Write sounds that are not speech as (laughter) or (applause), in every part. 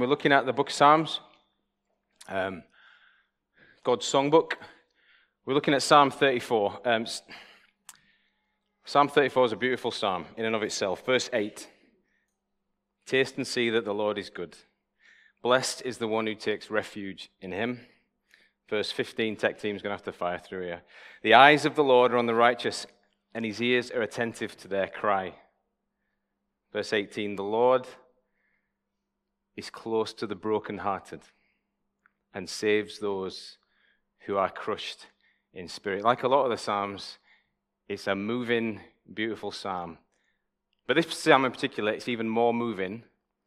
We're looking at the book of Psalms, um, God's songbook. We're looking at Psalm 34. Um, psalm 34 is a beautiful psalm in and of itself. Verse 8 Taste and see that the Lord is good. Blessed is the one who takes refuge in him. Verse 15, tech team's going to have to fire through here. The eyes of the Lord are on the righteous, and his ears are attentive to their cry. Verse 18, the Lord is close to the brokenhearted and saves those who are crushed in spirit. Like a lot of the Psalms, it's a moving, beautiful psalm. But this psalm in particular, it's even more moving.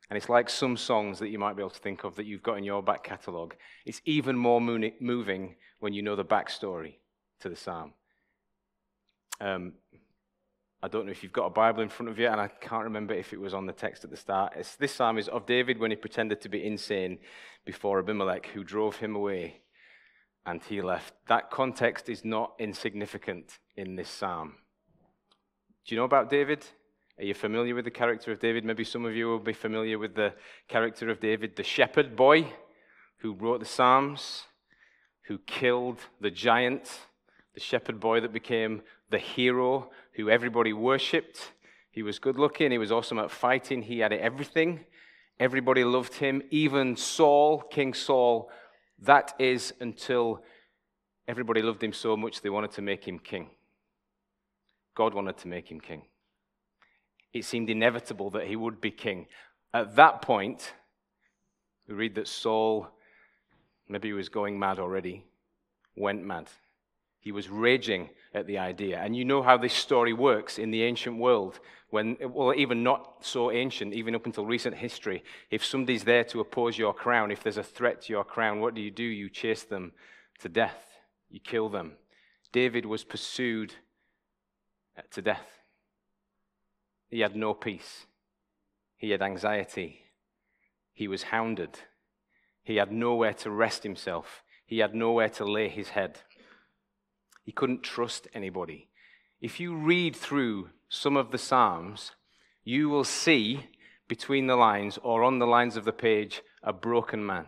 And it's like some songs that you might be able to think of that you've got in your back catalogue. It's even more moving when you know the backstory to the psalm. Um, I don't know if you've got a Bible in front of you, and I can't remember if it was on the text at the start. It's, this psalm is of David when he pretended to be insane before Abimelech, who drove him away, and he left. That context is not insignificant in this psalm. Do you know about David? Are you familiar with the character of David? Maybe some of you will be familiar with the character of David, the shepherd boy who wrote the Psalms, who killed the giant, the shepherd boy that became the hero who everybody worshipped. He was good looking, he was awesome at fighting, he had everything. Everybody loved him, even Saul, King Saul. That is until everybody loved him so much they wanted to make him king. God wanted to make him king. It seemed inevitable that he would be king. At that point, we read that Saul, maybe he was going mad already, went mad. He was raging at the idea. And you know how this story works in the ancient world, when, well, even not so ancient, even up until recent history. If somebody's there to oppose your crown, if there's a threat to your crown, what do you do? You chase them to death, you kill them. David was pursued to death. He had no peace, he had anxiety, he was hounded, he had nowhere to rest himself, he had nowhere to lay his head. He couldn't trust anybody. If you read through some of the Psalms, you will see between the lines or on the lines of the page a broken man.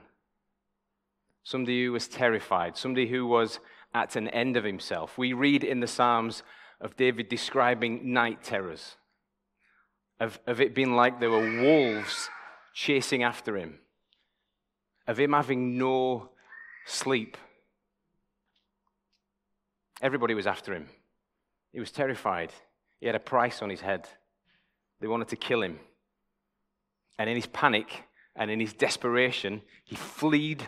Somebody who was terrified, somebody who was at an end of himself. We read in the Psalms of David describing night terrors, of, of it being like there were wolves chasing after him, of him having no sleep Everybody was after him. He was terrified. He had a price on his head. They wanted to kill him. And in his panic and in his desperation, he fled.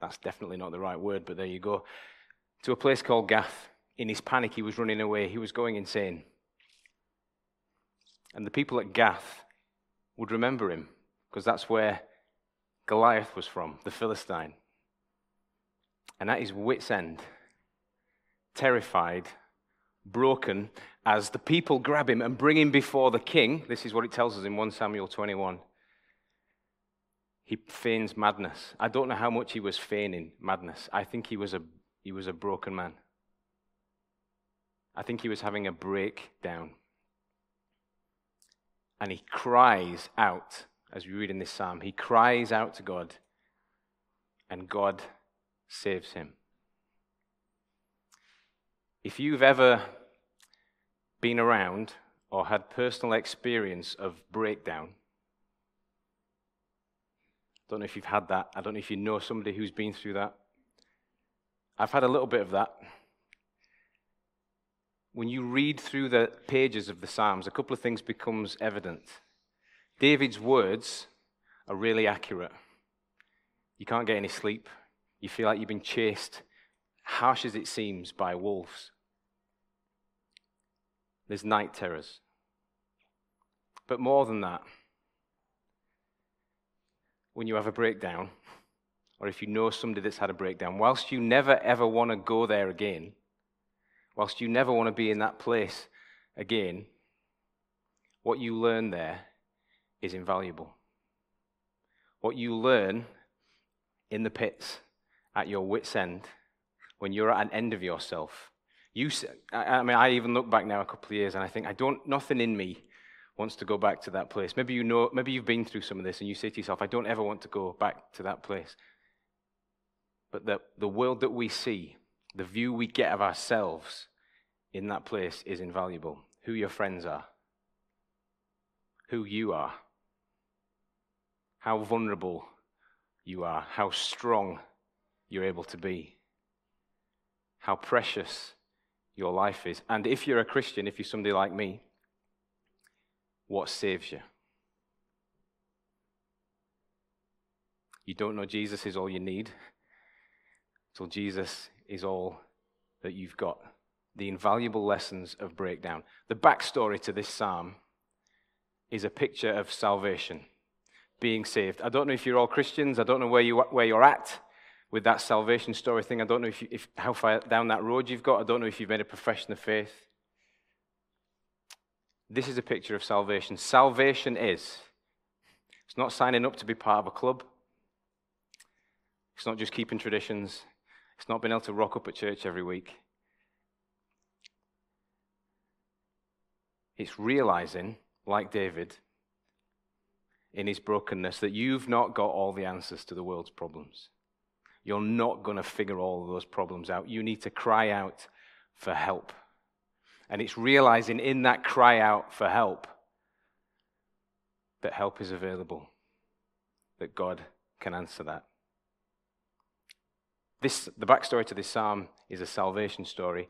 That's definitely not the right word, but there you go. To a place called Gath. In his panic, he was running away. He was going insane. And the people at Gath would remember him because that's where Goliath was from, the Philistine. And at his wits' end, terrified, broken, as the people grab him and bring him before the king. This is what it tells us in 1 Samuel 21. He feigns madness. I don't know how much he was feigning madness. I think he was a, he was a broken man. I think he was having a breakdown. And he cries out, as we read in this psalm, he cries out to God, and God saves him. If you've ever been around or had personal experience of breakdown, I don't know if you've had that. I don't know if you know somebody who's been through that. I've had a little bit of that. When you read through the pages of the Psalms, a couple of things becomes evident. David's words are really accurate. You can't get any sleep. You feel like you've been chased harsh as it seems, by wolves. There's night terrors. But more than that, when you have a breakdown, or if you know somebody that's had a breakdown, whilst you never ever want to go there again, whilst you never want to be in that place again, what you learn there is invaluable. What you learn in the pits at your wits' end when you're at an end of yourself. You, I mean, I even look back now a couple of years and I think, I don't, nothing in me wants to go back to that place. Maybe you know, maybe you've been through some of this and you say to yourself, I don't ever want to go back to that place. But the, the world that we see, the view we get of ourselves in that place is invaluable. Who your friends are, who you are, how vulnerable you are, how strong you're able to be, how precious your life is. And if you're a Christian, if you're somebody like me, what saves you? You don't know Jesus is all you need. So Jesus is all that you've got. The invaluable lessons of breakdown. The backstory to this psalm is a picture of salvation, being saved. I don't know if you're all Christians. I don't know where, you, where you're at with that salvation story thing. I don't know if, you, if how far down that road you've got. I don't know if you've made a profession of faith. This is a picture of salvation. Salvation is it's not signing up to be part of a club. It's not just keeping traditions. It's not being able to rock up at church every week. It's realizing, like David, in his brokenness, that you've not got all the answers to the world's problems. You're not going to figure all those problems out. You need to cry out for help. And it's realizing in that cry out for help that help is available, that God can answer that. This, the backstory to this psalm is a salvation story,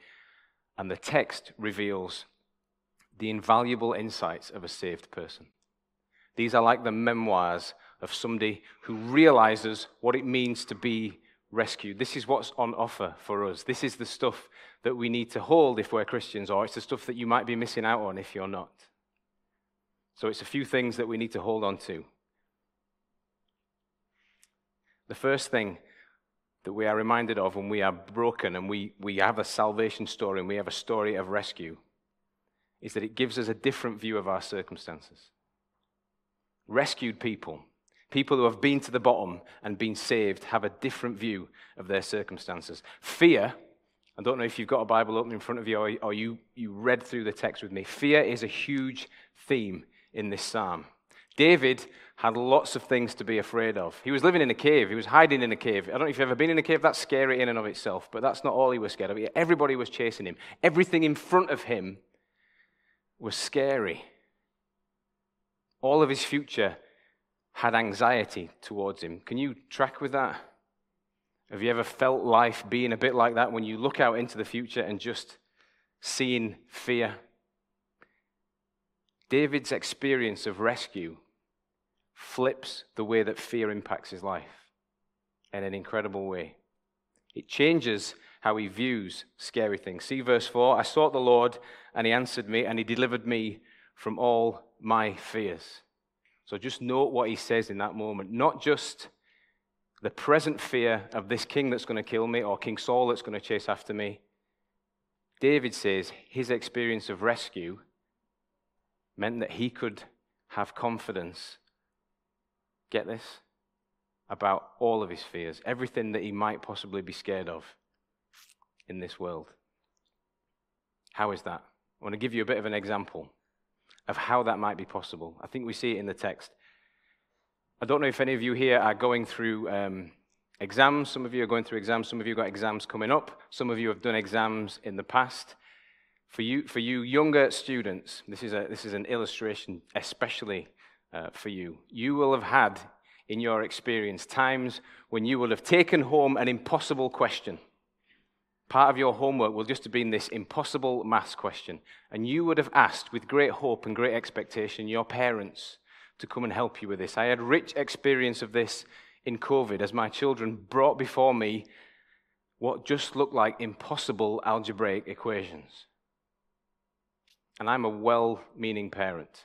and the text reveals the invaluable insights of a saved person. These are like the memoirs of somebody who realizes what it means to be rescued. This is what's on offer for us. This is the stuff that we need to hold if we're Christians, or it's the stuff that you might be missing out on if you're not. So it's a few things that we need to hold on to. The first thing that we are reminded of when we are broken and we, we have a salvation story and we have a story of rescue is that it gives us a different view of our circumstances. Rescued people, people who have been to the bottom and been saved, have a different view of their circumstances. Fear, I don't know if you've got a Bible open in front of you or, or you, you read through the text with me. Fear is a huge theme in this psalm. David had lots of things to be afraid of. He was living in a cave, he was hiding in a cave. I don't know if you've ever been in a cave, that's scary in and of itself, but that's not all he was scared of. Everybody was chasing him, everything in front of him was scary. All of his future had anxiety towards him. Can you track with that? Have you ever felt life being a bit like that when you look out into the future and just seeing fear? David's experience of rescue flips the way that fear impacts his life in an incredible way. It changes how he views scary things. See verse 4 I sought the Lord, and he answered me, and he delivered me from all my fears. So just note what he says in that moment. Not just the present fear of this king that's going to kill me or King Saul that's going to chase after me. David says his experience of rescue meant that he could have confidence Get this? About all of his fears, everything that he might possibly be scared of in this world. How is that? I want to give you a bit of an example of how that might be possible. I think we see it in the text. I don't know if any of you here are going through um, exams. Some of you are going through exams. Some of you got exams coming up. Some of you have done exams in the past. For you, for you younger students, this is, a, this is an illustration especially uh, for you. You will have had in your experience times when you will have taken home an impossible question. Part of your homework will just have been this impossible maths question. And you would have asked, with great hope and great expectation, your parents to come and help you with this. I had rich experience of this in COVID as my children brought before me what just looked like impossible algebraic equations. And I'm a well meaning parent.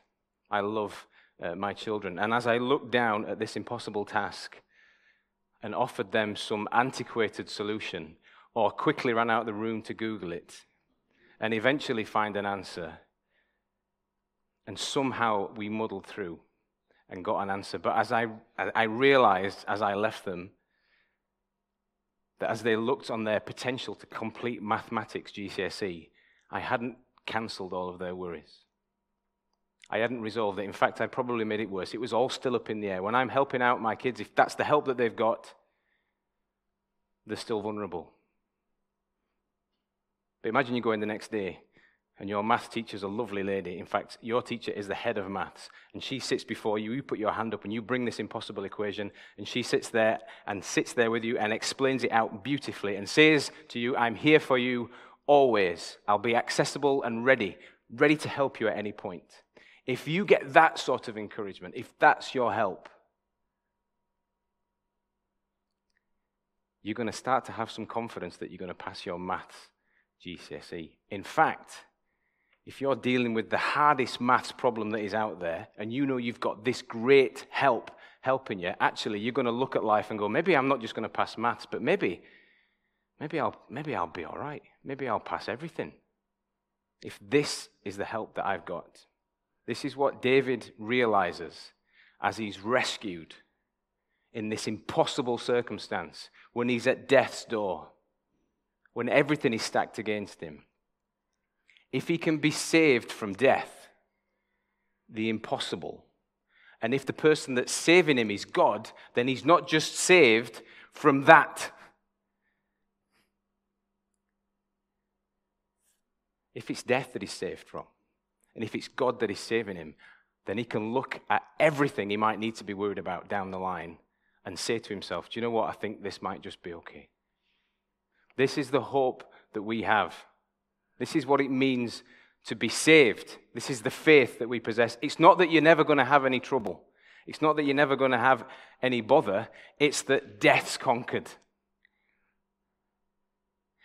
I love uh, my children. And as I looked down at this impossible task and offered them some antiquated solution, or quickly ran out of the room to Google it, and eventually find an answer, and somehow we muddled through and got an answer. But as I, I realized as I left them, that as they looked on their potential to complete mathematics GCSE, I hadn't cancelled all of their worries. I hadn't resolved it. In fact, I probably made it worse. It was all still up in the air. When I'm helping out my kids, if that's the help that they've got, they're still vulnerable. But imagine you go in the next day and your math teacher's a lovely lady. In fact, your teacher is the head of maths, and she sits before you. You put your hand up and you bring this impossible equation, and she sits there and sits there with you and explains it out beautifully and says to you, I'm here for you always. I'll be accessible and ready, ready to help you at any point. If you get that sort of encouragement, if that's your help, you're going to start to have some confidence that you're going to pass your maths GCSE. In fact, if you're dealing with the hardest maths problem that is out there and you know you've got this great help helping you, actually you're going to look at life and go, maybe I'm not just going to pass maths, but maybe, maybe I'll, maybe I'll be all right. Maybe I'll pass everything. If this is the help that I've got. This is what David realizes as he's rescued in this impossible circumstance when he's at death's door, when everything is stacked against him if he can be saved from death, the impossible, and if the person that's saving him is God, then he's not just saved from that. If it's death that he's saved from, and if it's God that is saving him, then he can look at everything he might need to be worried about down the line and say to himself, Do you know what? I think this might just be okay. This is the hope that we have this is what it means to be saved. This is the faith that we possess. It's not that you're never going to have any trouble. It's not that you're never going to have any bother. It's that death's conquered.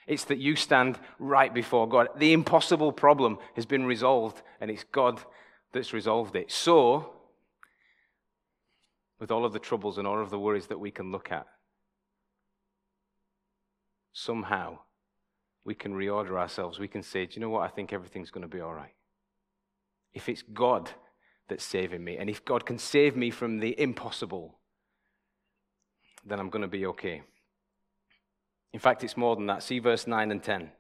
It's that you stand right before God. The impossible problem has been resolved, and it's God that's resolved it. So, with all of the troubles and all of the worries that we can look at, somehow we can reorder ourselves. We can say, Do you know what? I think everything's going to be all right. If it's God that's saving me, and if God can save me from the impossible, then I'm going to be okay. In fact, it's more than that. See verse 9 and 10.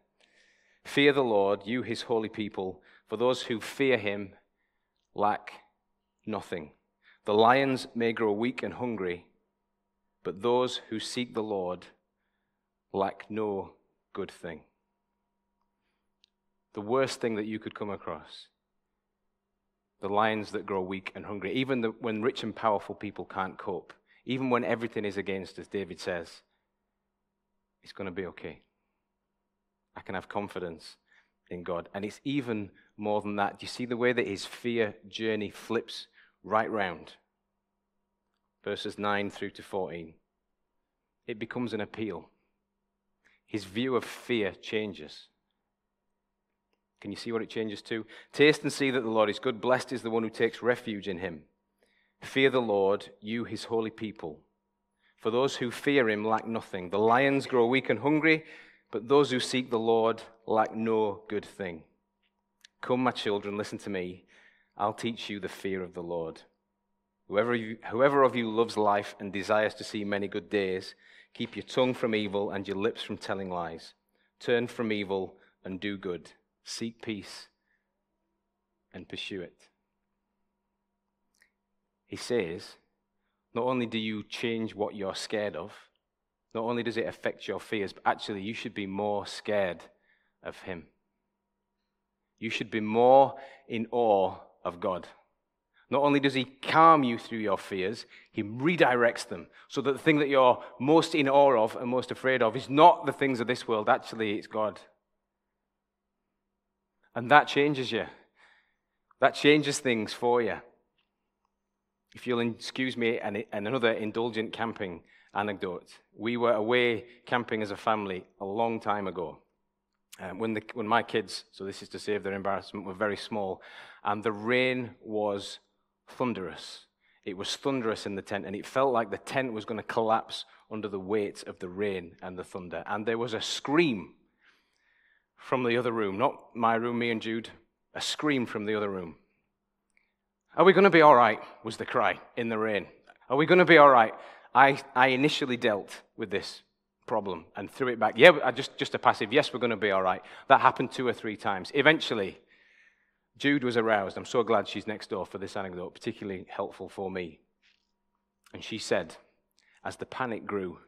Fear the Lord, you his holy people, for those who fear him lack nothing. The lions may grow weak and hungry, but those who seek the Lord lack no good thing the worst thing that you could come across. The lions that grow weak and hungry, even the, when rich and powerful people can't cope, even when everything is against us, David says, it's going to be okay. I can have confidence in God. And it's even more than that. Do you see the way that his fear journey flips right round? Verses 9 through to 14. It becomes an appeal. His view of fear changes. Can you see what it changes to? Taste and see that the Lord is good. Blessed is the one who takes refuge in him. Fear the Lord, you his holy people. For those who fear him lack nothing. The lions grow weak and hungry, but those who seek the Lord lack no good thing. Come, my children, listen to me. I'll teach you the fear of the Lord. Whoever, you, whoever of you loves life and desires to see many good days, keep your tongue from evil and your lips from telling lies. Turn from evil and do good Seek peace and pursue it. He says, not only do you change what you're scared of, not only does it affect your fears, but actually you should be more scared of Him. You should be more in awe of God. Not only does He calm you through your fears, He redirects them so that the thing that you're most in awe of and most afraid of is not the things of this world, actually, it's God. And that changes you. That changes things for you. If you'll excuse me, and another indulgent camping anecdote. We were away camping as a family a long time ago. Um, when, the, when my kids, so this is to save their embarrassment, were very small, and the rain was thunderous. It was thunderous in the tent, and it felt like the tent was going to collapse under the weight of the rain and the thunder. And there was a scream from the other room, not my room, me and Jude, a scream from the other room. Are we going to be all right? was the cry in the rain. Are we going to be all right? I, I initially dealt with this problem and threw it back. Yeah, just, just a passive, yes, we're going to be all right. That happened two or three times. Eventually, Jude was aroused. I'm so glad she's next door for this anecdote, particularly helpful for me. And she said, as the panic grew,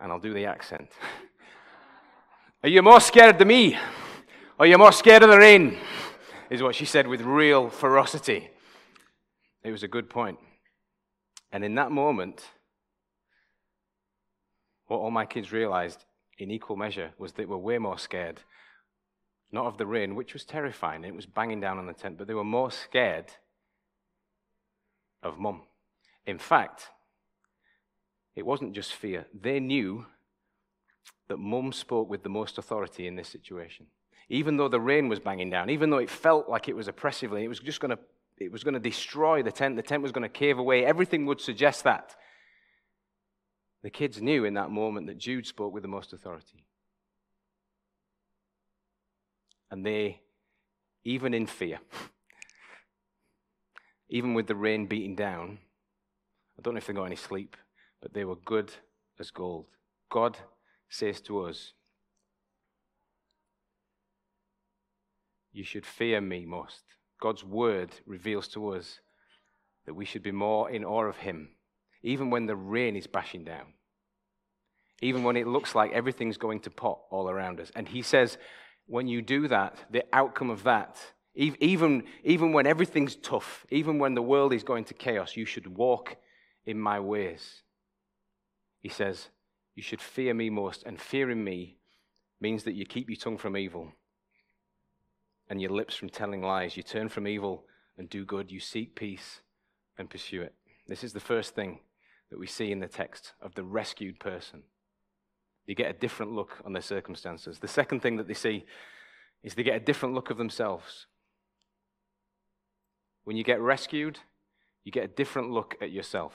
and I'll do the accent Are you more scared than me? Are you more scared of the rain? Is what she said with real ferocity. It was a good point. And in that moment, what all my kids realized in equal measure was they were way more scared, not of the rain, which was terrifying. It was banging down on the tent, but they were more scared of mum. In fact, it wasn't just fear. They knew that mum spoke with the most authority in this situation. Even though the rain was banging down, even though it felt like it was oppressively, it was just going to it was going to destroy the tent, the tent was going to cave away. Everything would suggest that. The kids knew in that moment that Jude spoke with the most authority. And they, even in fear, (laughs) even with the rain beating down, I don't know if they got any sleep, but they were good as gold. God says to us, You should fear me most. God's word reveals to us that we should be more in awe of Him, even when the rain is bashing down, even when it looks like everything's going to pot all around us. And He says, when you do that, the outcome of that, even, even when everything's tough, even when the world is going to chaos, you should walk in my ways. He says, You should fear me most, and fearing me means that you keep your tongue from evil and your lips from telling lies. You turn from evil and do good. You seek peace and pursue it. This is the first thing that we see in the text of the rescued person. You get a different look on their circumstances. The second thing that they see is they get a different look of themselves. When you get rescued, you get a different look at yourself.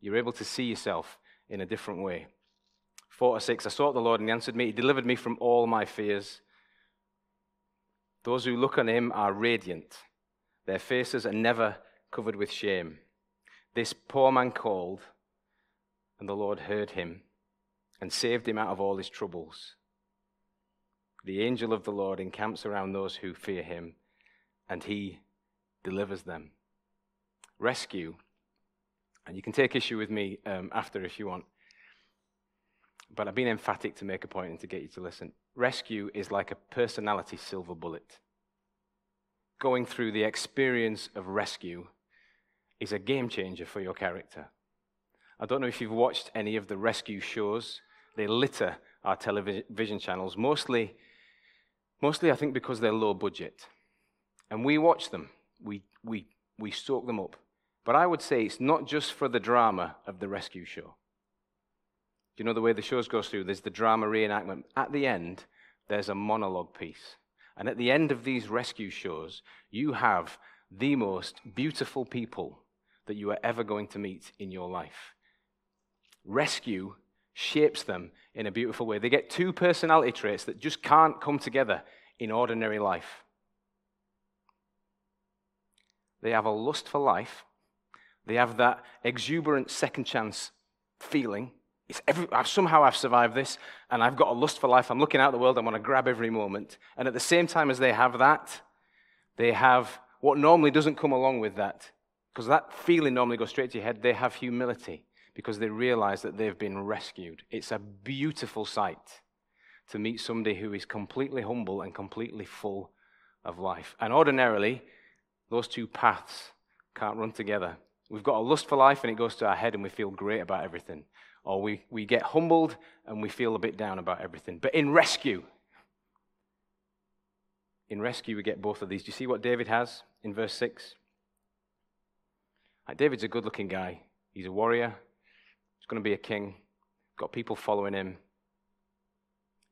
You're able to see yourself in a different way. Four to six, I sought the Lord and he answered me. He delivered me from all my fears. Those who look on him are radiant, their faces are never covered with shame. This poor man called, and the Lord heard him and saved him out of all his troubles. The angel of the Lord encamps around those who fear him, and he delivers them. Rescue and you can take issue with me um, after if you want. But I've been emphatic to make a point and to get you to listen. Rescue is like a personality silver bullet. Going through the experience of rescue is a game changer for your character. I don't know if you've watched any of the rescue shows. They litter our television channels, mostly, mostly I think because they're low budget. And we watch them, we, we, we soak them up. But I would say it's not just for the drama of the rescue show. Do you know the way the shows goes through? There's the drama reenactment. At the end, there's a monologue piece. And at the end of these rescue shows, you have the most beautiful people that you are ever going to meet in your life. Rescue shapes them in a beautiful way. They get two personality traits that just can't come together in ordinary life. They have a lust for life they have that exuberant second chance feeling. It's every, I've, somehow I've survived this, and I've got a lust for life. I'm looking out the world. I want to grab every moment. And at the same time as they have that, they have what normally doesn't come along with that, because that feeling normally goes straight to your head. They have humility because they realize that they've been rescued. It's a beautiful sight to meet somebody who is completely humble and completely full of life. And ordinarily, those two paths can't run together. We've got a lust for life and it goes to our head and we feel great about everything. Or we, we get humbled and we feel a bit down about everything. But in rescue, in rescue, we get both of these. Do you see what David has in verse 6? David's a good looking guy. He's a warrior. He's going to be a king. Got people following him.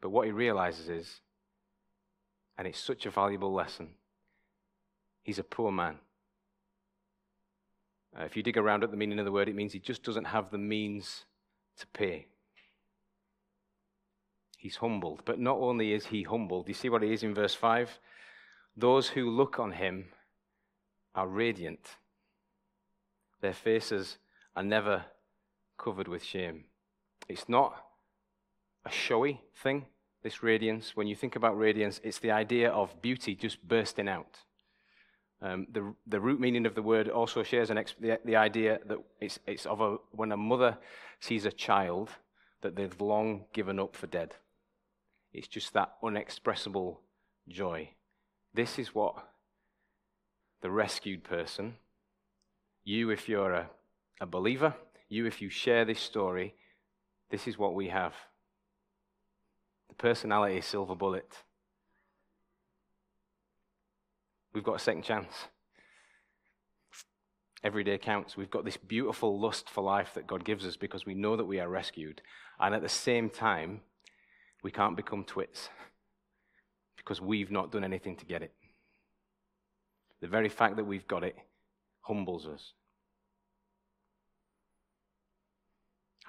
But what he realizes is, and it's such a valuable lesson, he's a poor man. Uh, if you dig around at the meaning of the word, it means he just doesn't have the means to pay. He's humbled. But not only is he humbled, do you see what he is in verse 5? Those who look on him are radiant, their faces are never covered with shame. It's not a showy thing this radiance. When you think about radiance, it's the idea of beauty just bursting out. Um, the, the root meaning of the word also shares an the, the idea that it's, it's of a, when a mother sees a child that they've long given up for dead. It's just that unexpressible joy. This is what the rescued person, you if you're a, a believer, you if you share this story, this is what we have. The personality silver bullet. We've got a second chance. Every day counts. We've got this beautiful lust for life that God gives us because we know that we are rescued. And at the same time, we can't become twits because we've not done anything to get it. The very fact that we've got it humbles us.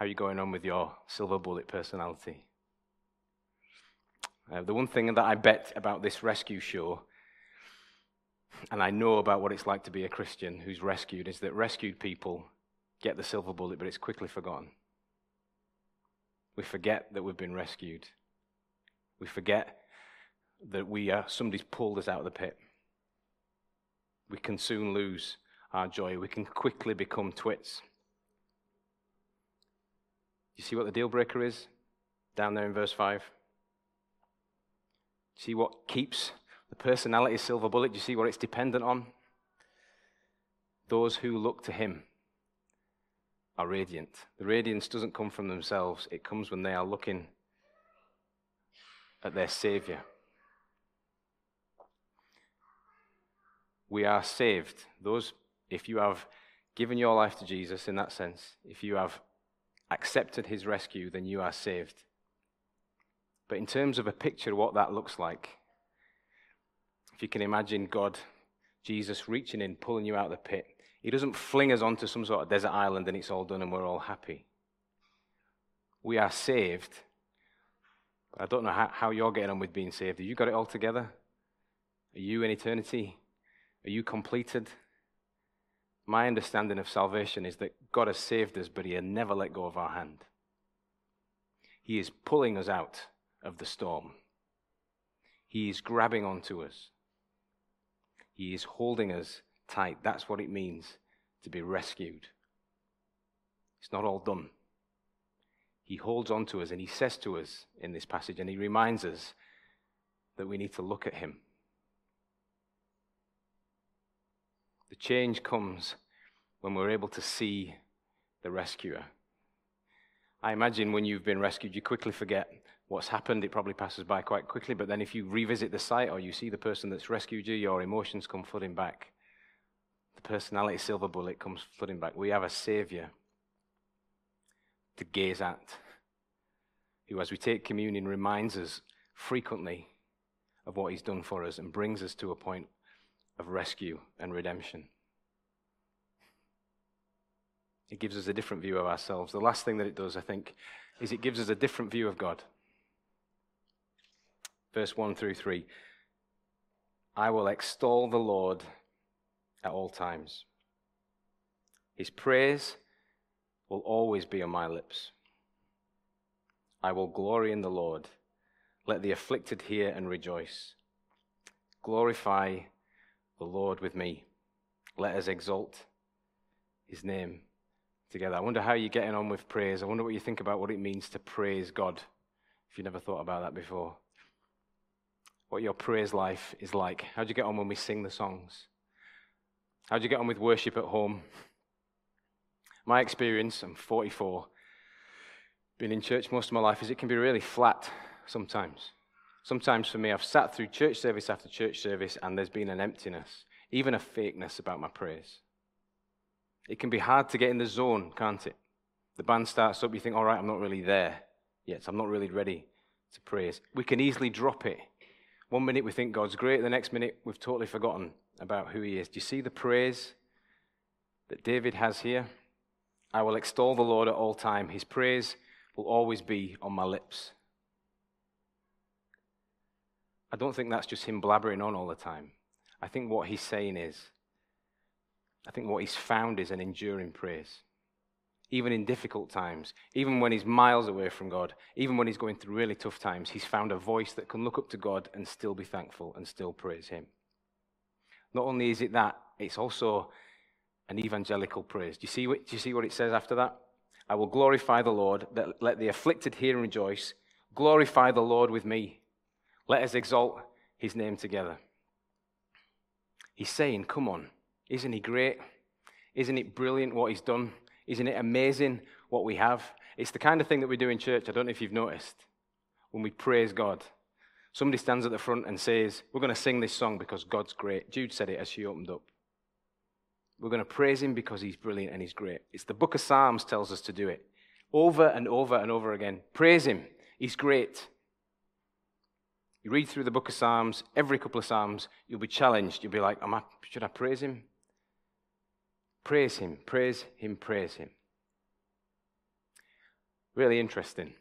How are you going on with your silver bullet personality? Uh, the one thing that I bet about this rescue show, and I know about what it's like to be a Christian who's rescued, is that rescued people get the silver bullet, but it's quickly forgotten. We forget that we've been rescued. We forget that we are, somebody's pulled us out of the pit. We can soon lose our joy. We can quickly become twits. You see what the deal breaker is down there in verse 5? See what keeps the personality silver bullet? Do you see what it's dependent on? Those who look to him are radiant. The radiance doesn't come from themselves, it comes when they are looking at their Savior. We are saved. Those, if you have given your life to Jesus in that sense, if you have accepted his rescue, then you are saved. But in terms of a picture what that looks like, if you can imagine God, Jesus reaching in, pulling you out of the pit, he doesn't fling us onto some sort of desert island and it's all done and we're all happy. We are saved. I don't know how, how you're getting on with being saved. Have you got it all together? Are you in eternity? Are you completed? My understanding of salvation is that God has saved us, but He has never let go of our hand. He is pulling us out of the storm. He is grabbing onto us. He is holding us tight. That's what it means to be rescued. It's not all done. He holds on to us and he says to us in this passage, and he reminds us that we need to look at him. The change comes when we're able to see the rescuer. I imagine when you've been rescued, you quickly forget what's happened. It probably passes by quite quickly, but then if you revisit the site or you see the person that's rescued you, your emotions come flooding back. The personality silver bullet comes flooding back. We have a savior to gaze at, who, as we take communion, reminds us frequently of what he's done for us and brings us to a point of rescue and redemption. It gives us a different view of ourselves. The last thing that it does, I think, is it gives us a different view of God verse 1 through 3. I will extol the Lord at all times. His praise will always be on my lips. I will glory in the Lord. Let the afflicted hear and rejoice. Glorify the Lord with me. Let us exalt his name together. I wonder how you're getting on with praise. I wonder what you think about what it means to praise God, if you never thought about that before what your praise life is like. How do you get on when we sing the songs? How do you get on with worship at home? My experience, I'm 44, been in church most of my life, is it can be really flat sometimes. Sometimes for me, I've sat through church service after church service and there's been an emptiness, even a fakeness about my praise. It can be hard to get in the zone, can't it? The band starts up, you think, all right, I'm not really there yet. I'm not really ready to praise. We can easily drop it one minute we think God's great, the next minute we've totally forgotten about who He is. Do you see the praise that David has here? I will extol the Lord at all time. His praise will always be on my lips. I don't think that's just him blabbering on all the time. I think what he's saying is, I think what he's found is an enduring praise. even in difficult times, even when he's miles away from God, even when he's going through really tough times, he's found a voice that can look up to God and still be thankful and still praise him. Not only is it that, it's also an evangelical praise. Do you see what, do you see what it says after that? I will glorify the Lord. Let the afflicted hear and rejoice. Glorify the Lord with me. Let us exalt his name together. He's saying, Come on, isn't he great? Isn't it brilliant what he's done? Isn't it amazing what we have? It's the kind of thing that we do in church. I don't know if you've noticed. When we praise God, somebody stands at the front and says, We're going to sing this song because God's great. Jude said it as she opened up. We're going to praise him because he's brilliant and he's great. It's the book of Psalms tells us to do it over and over and over again. Praise him. He's great. You read through the book of Psalms, every couple of Psalms, you'll be challenged. You'll be like, I, should I praise him? Praise him, praise him, praise him. Really interesting.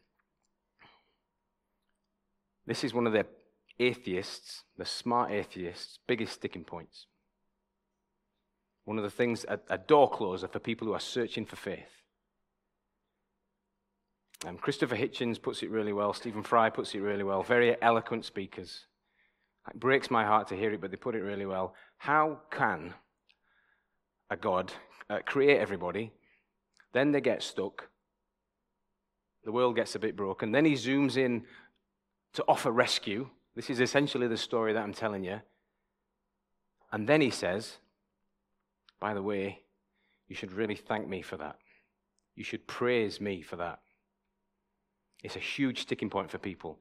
This is one of the atheists, the smart atheists' biggest sticking points. One of the things, a, a door closer for people who are searching for faith. Um, Christopher Hitchens puts it really well. Stephen Fry puts it really well. Very eloquent speakers. It breaks my heart to hear it, but they put it really well. How can a God uh, create everybody, then they get stuck, the world gets a bit broken, then he zooms in to offer rescue? This is essentially the story that I'm telling you. And then he says, by the way, you should really thank me for that. You should praise me for that. It's a huge sticking point for people.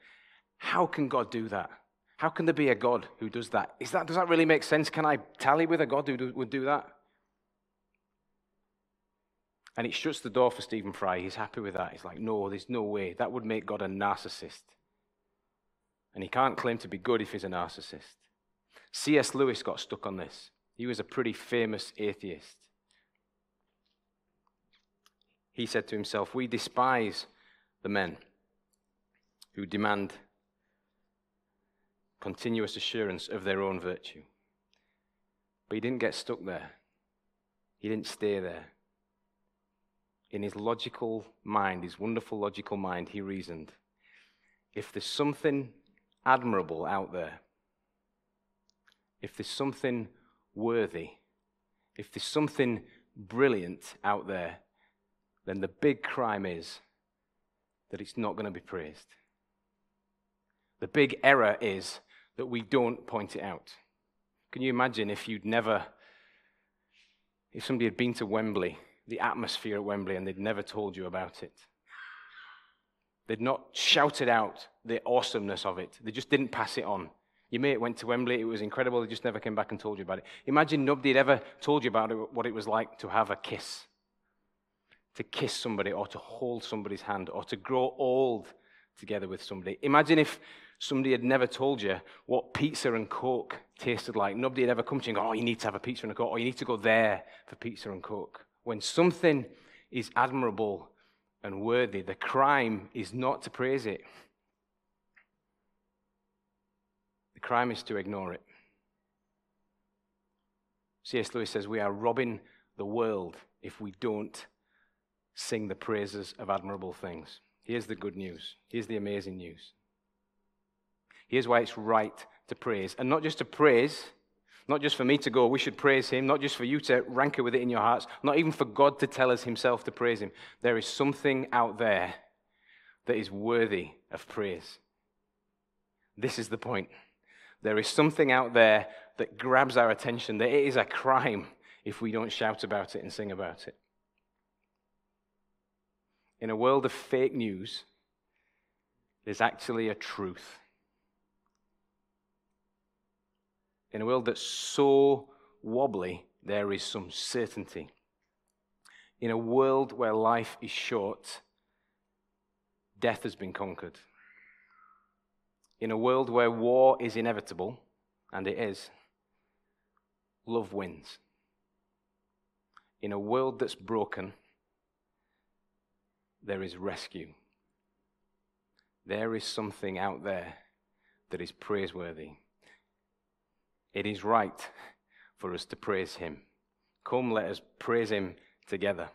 How can God do that? How can there be a God who does that? Is that does that really make sense? Can I tally with a God who do, would do that? And it shuts the door for Stephen Fry. He's happy with that. He's like, no, there's no way. That would make God a narcissist. And he can't claim to be good if he's a narcissist. C.S. Lewis got stuck on this. He was a pretty famous atheist. He said to himself, We despise the men who demand continuous assurance of their own virtue. But he didn't get stuck there, he didn't stay there. In his logical mind, his wonderful logical mind, he reasoned if there's something admirable out there, if there's something worthy, if there's something brilliant out there, then the big crime is that it's not going to be praised. The big error is that we don't point it out. Can you imagine if you'd never, if somebody had been to Wembley, the atmosphere at Wembley, and they'd never told you about it? They'd not shouted out the awesomeness of it, they just didn't pass it on. Your mate went to Wembley, it was incredible, they just never came back and told you about it. Imagine nobody had ever told you about it, what it was like to have a kiss. To kiss somebody, or to hold somebody's hand, or to grow old together with somebody. Imagine if somebody had never told you what pizza and Coke tasted like. Nobody had ever come to you and go, Oh, you need to have a pizza and a Coke, or you need to go there for pizza and Coke. When something is admirable and worthy, the crime is not to praise it. The crime is to ignore it. C.S. Lewis says we are robbing the world if we don't sing the praises of admirable things. Here's the good news. Here's the amazing news. Here's why it's right to praise. And not just to praise, not just for me to go, we should praise him, not just for you to rancor with it in your hearts, not even for God to tell us himself to praise him. There is something out there that is worthy of praise. This is the point. There is something out there that grabs our attention, that it is a crime if we don't shout about it and sing about it. In a world of fake news, there's actually a truth. In a world that's so wobbly, there is some certainty. In a world where life is short, death has been conquered. In a world where war is inevitable, and it is, love wins. In a world that's broken, there is rescue. There is something out there that is praiseworthy. It is right for us to praise Him. Come, let us praise Him together.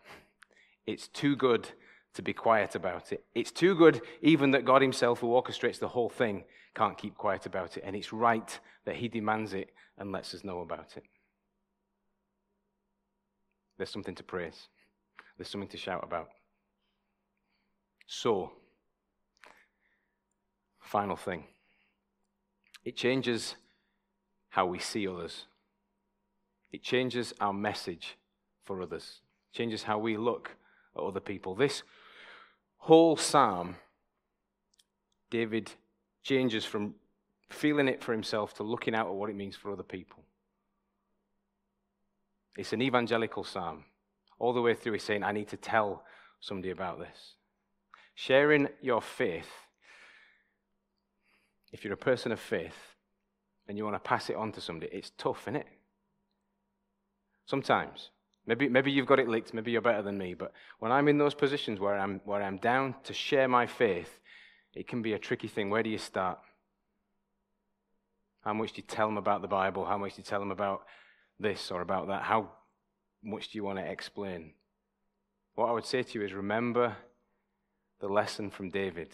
It's too good to be quiet about it. It's too good, even that God Himself, who orchestrates the whole thing, can't keep quiet about it. And it's right that He demands it and lets us know about it. There's something to praise, there's something to shout about. So, final thing it changes how we see others, it changes our message for others, it changes how we look at other people. This whole psalm, David changes from feeling it for himself to looking out at what it means for other people. It's an evangelical psalm. All the way through, he's saying, I need to tell somebody about this. Sharing your faith, if you're a person of faith and you want to pass it on to somebody, it's tough, isn't it? Sometimes. Maybe, maybe you've got it licked, maybe you're better than me, but when I'm in those positions where I'm, where I'm down to share my faith, it can be a tricky thing. Where do you start? How much do you tell them about the Bible? How much do you tell them about this or about that? How much do you want to explain? What I would say to you is remember the lesson from David.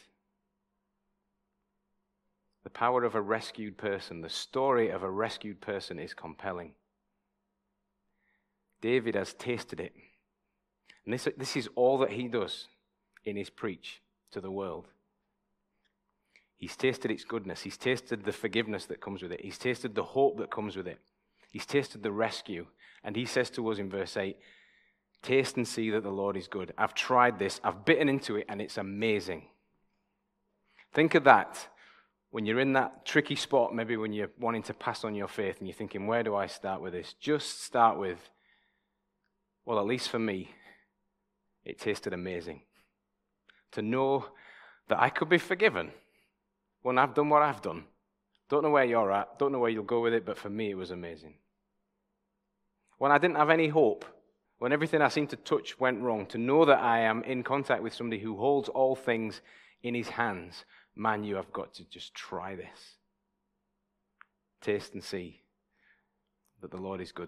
The power of a rescued person, the story of a rescued person is compelling. David has tasted it. And this, this is all that he does in his preach to the world. He's tasted its goodness. He's tasted the forgiveness that comes with it. He's tasted the hope that comes with it. He's tasted the rescue. And he says to us in verse 8, Taste and see that the Lord is good. I've tried this, I've bitten into it, and it's amazing. Think of that when you're in that tricky spot, maybe when you're wanting to pass on your faith and you're thinking, Where do I start with this? Just start with, well, at least for me, it tasted amazing. To know that I could be forgiven when I've done what I've done. Don't know where you're at, don't know where you'll go with it, but for me, it was amazing. When I didn't have any hope, when everything I seemed to touch went wrong, to know that I am in contact with somebody who holds all things in his hands, man, you have got to just try this. Taste and see that the Lord is good.